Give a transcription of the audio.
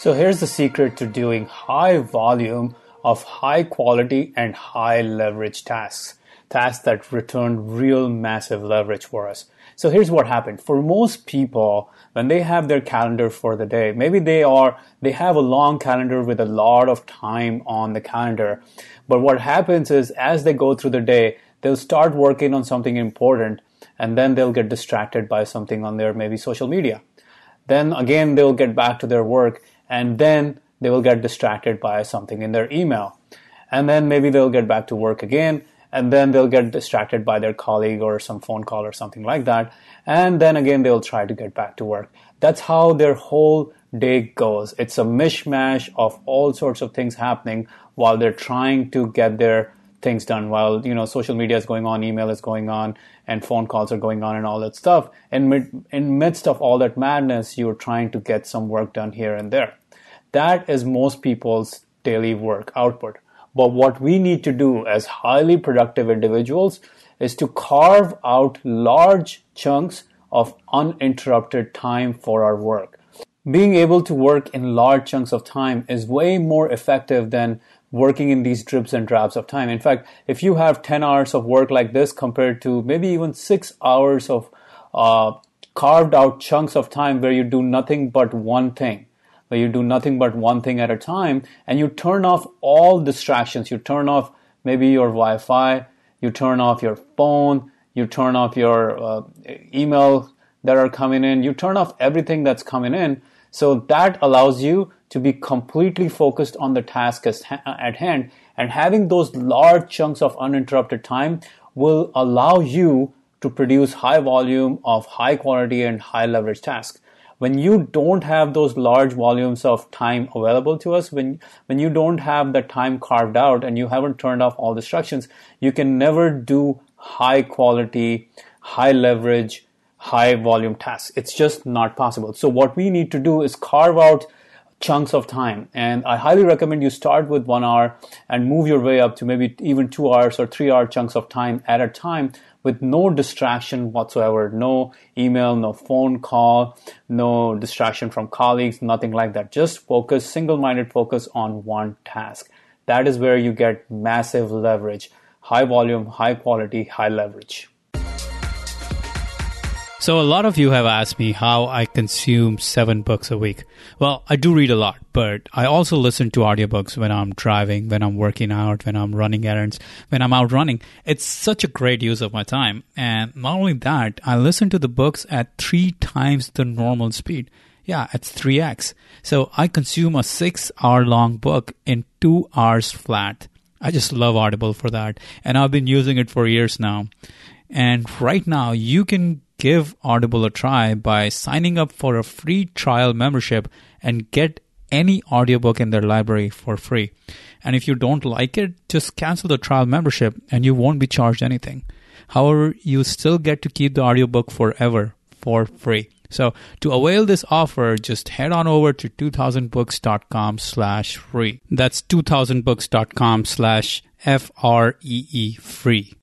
So here's the secret to doing high volume of high quality and high leverage tasks, tasks that return real massive leverage for us. So here's what happened. For most people, when they have their calendar for the day, maybe they are, they have a long calendar with a lot of time on the calendar. But what happens is as they go through the day, they'll start working on something important and then they'll get distracted by something on their maybe social media. Then again, they'll get back to their work and then they will get distracted by something in their email. And then maybe they'll get back to work again, and then they'll get distracted by their colleague or some phone call or something like that. And then again, they'll try to get back to work. That's how their whole day goes. It's a mishmash of all sorts of things happening while they're trying to get their things done while you know social media is going on email is going on and phone calls are going on and all that stuff and mid, in midst of all that madness you're trying to get some work done here and there that is most people's daily work output. But what we need to do as highly productive individuals is to carve out large chunks of uninterrupted time for our work. Being able to work in large chunks of time is way more effective than working in these drips and drabs of time. In fact, if you have 10 hours of work like this compared to maybe even six hours of uh, carved out chunks of time where you do nothing but one thing, where you do nothing but one thing at a time and you turn off all distractions. You turn off maybe your Wi Fi, you turn off your phone, you turn off your uh, email that are coming in, you turn off everything that's coming in. So that allows you to be completely focused on the task at hand. And having those large chunks of uninterrupted time will allow you to produce high volume of high quality and high leverage tasks when you don't have those large volumes of time available to us, when, when you don't have the time carved out and you haven't turned off all distractions, you can never do high quality, high leverage, high volume tasks. It's just not possible. So what we need to do is carve out chunks of time. And I highly recommend you start with one hour and move your way up to maybe even two hours or three hour chunks of time at a time with no distraction whatsoever. No email, no phone call, no distraction from colleagues, nothing like that. Just focus, single minded focus on one task. That is where you get massive leverage, high volume, high quality, high leverage. So, a lot of you have asked me how I consume seven books a week. Well, I do read a lot, but I also listen to audiobooks when I'm driving, when I'm working out, when I'm running errands, when I'm out running. It's such a great use of my time. And not only that, I listen to the books at three times the normal speed. Yeah, it's 3x. So, I consume a six hour long book in two hours flat. I just love Audible for that. And I've been using it for years now. And right now, you can give Audible a try by signing up for a free trial membership and get any audiobook in their library for free. And if you don't like it, just cancel the trial membership and you won't be charged anything. However, you still get to keep the audiobook forever for free. So to avail this offer, just head on over to 2000books.com slash free. That's 2000books.com slash F-R-E-E free.